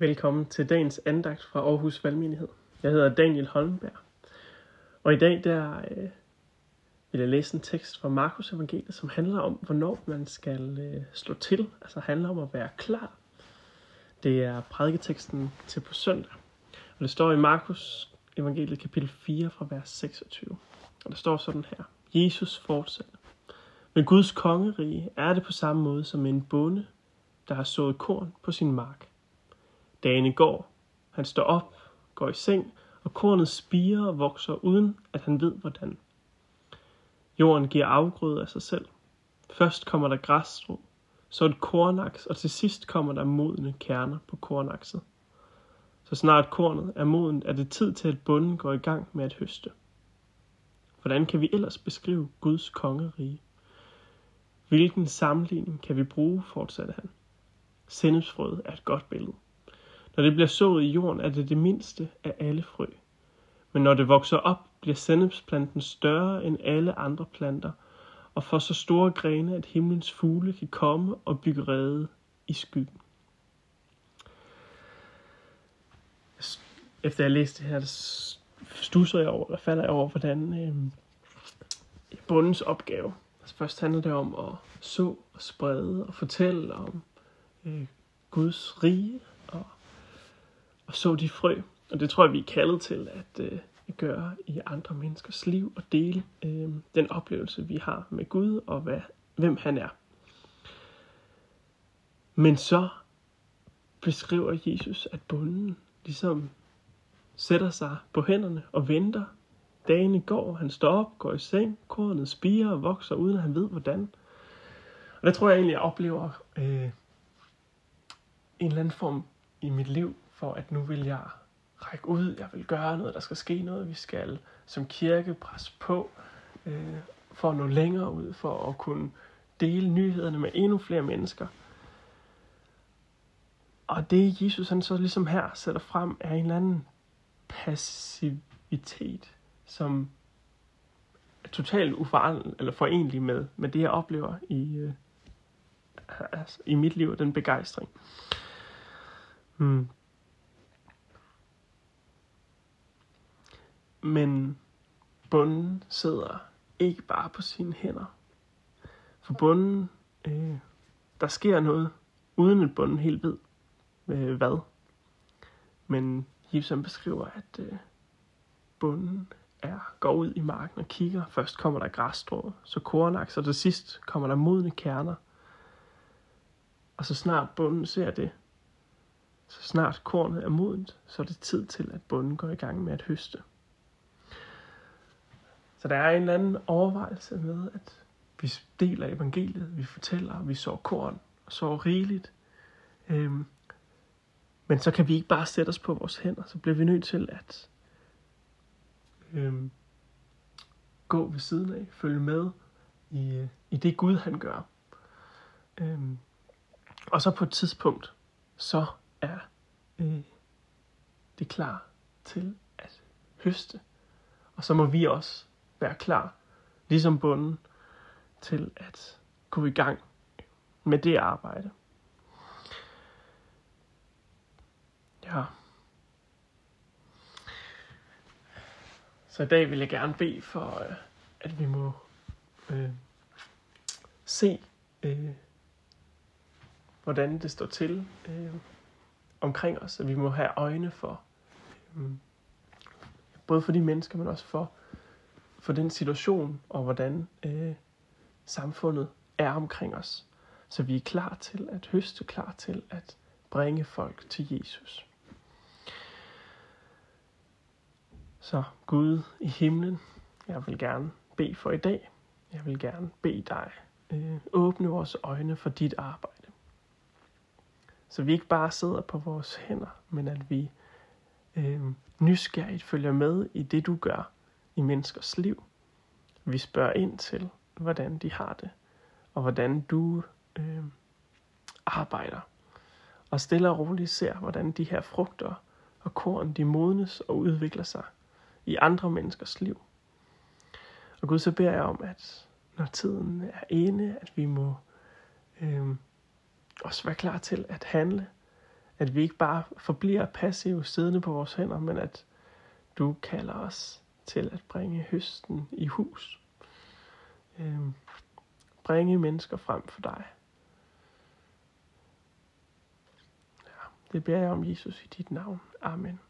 Velkommen til dagens andagt fra Aarhus Valgmenighed. Jeg hedder Daniel Holmberg, og i dag der øh, vil jeg læse en tekst fra Markus Evangeliet, som handler om, hvornår man skal øh, slå til, altså handler om at være klar. Det er prædiketeksten til på søndag, og det står i Markus Evangeliet kapitel 4 fra vers 26. Og der står sådan her. Jesus fortsætter. Men Guds kongerige er det på samme måde som en bonde, der har sået korn på sin mark. Dagene går, han står op, går i seng, og kornet spiger og vokser, uden at han ved hvordan. Jorden giver afgrøde af sig selv. Først kommer der græsstrå, så et kornaks, og til sidst kommer der modne kerner på kornakset. Så snart kornet er modent, er det tid til, at bunden går i gang med at høste. Hvordan kan vi ellers beskrive Guds kongerige? Hvilken sammenligning kan vi bruge, fortsatte han. Sennepsfrøet er et godt billede. Når det bliver sået i jorden, er det det mindste af alle frø. Men når det vokser op, bliver sennepsplanten større end alle andre planter, og får så store grene, at himlens fugle kan komme og bygge rede i skyggen. Efter jeg læste det her, stusser jeg over, eller falder jeg over, hvordan øh, bundens opgave. Altså først handler det om at så og sprede og fortælle om øh, Guds rige og, så de frø. Og det tror jeg, vi er kaldet til at øh, gøre i andre menneskers liv og dele øh, den oplevelse, vi har med Gud og hvad, hvem han er. Men så beskriver Jesus, at bunden ligesom sætter sig på hænderne og venter. Dagene går, han står op, går i seng, kornet spiger og vokser, uden at han ved hvordan. Og der tror jeg egentlig, jeg oplever øh, en eller anden form i mit liv, for at nu vil jeg række ud, jeg vil gøre noget, der skal ske noget, vi skal som kirke presse på, øh, for at nå længere ud, for at kunne dele nyhederne med endnu flere mennesker. Og det Jesus han så ligesom her sætter frem, er en eller anden passivitet, som er totalt uforandet, eller forenlig med, med det, jeg oplever i, øh, altså, i mit liv, den begejstring. Hmm. Men bunden sidder ikke bare på sine hænder. For bunden, øh, der sker noget, uden at bunden helt ved, øh, hvad. Men Gibson beskriver, at øh, bunden er, går ud i marken og kigger. Først kommer der græsstrå, så kornaks, og til sidst kommer der modne kerner. Og så snart bunden ser det, så snart kornet er modent, så er det tid til, at bunden går i gang med at høste. Så der er en eller anden overvejelse med, at vi deler evangeliet, vi fortæller, vi så korn og så rigeligt. Øhm, men så kan vi ikke bare sætte os på vores hænder, så bliver vi nødt til at øhm, gå ved siden af, følge med i, i det Gud han gør. Øhm, og så på et tidspunkt, så er øh, det klar til at høste. Og så må vi også være klar, ligesom bunden, til at gå i gang med det arbejde. Ja. Så i dag vil jeg gerne bede for, øh, at vi må øh, se, øh, hvordan det står til øh, omkring os, at vi må have øjne for, øh, både for de mennesker, men også for, for den situation, og hvordan øh, samfundet er omkring os. Så vi er klar til at høste, klar til at bringe folk til Jesus. Så Gud i himlen, jeg vil gerne bede for i dag. Jeg vil gerne bede dig øh, åbne vores øjne for dit arbejde. Så vi ikke bare sidder på vores hænder, men at vi øh, nysgerrigt følger med i det, du gør i menneskers liv. Vi spørger ind til, hvordan de har det, og hvordan du øh, arbejder. Og stille og roligt ser, hvordan de her frugter og korn, de modnes og udvikler sig i andre menneskers liv. Og Gud, så beder jeg om, at når tiden er inde, at vi må øh, også være klar til at handle, At vi ikke bare forbliver passive siddende på vores hænder, men at du kalder os til at bringe høsten i hus. Øhm, bringe mennesker frem for dig. Ja, det beder jeg om, Jesus, i dit navn. Amen.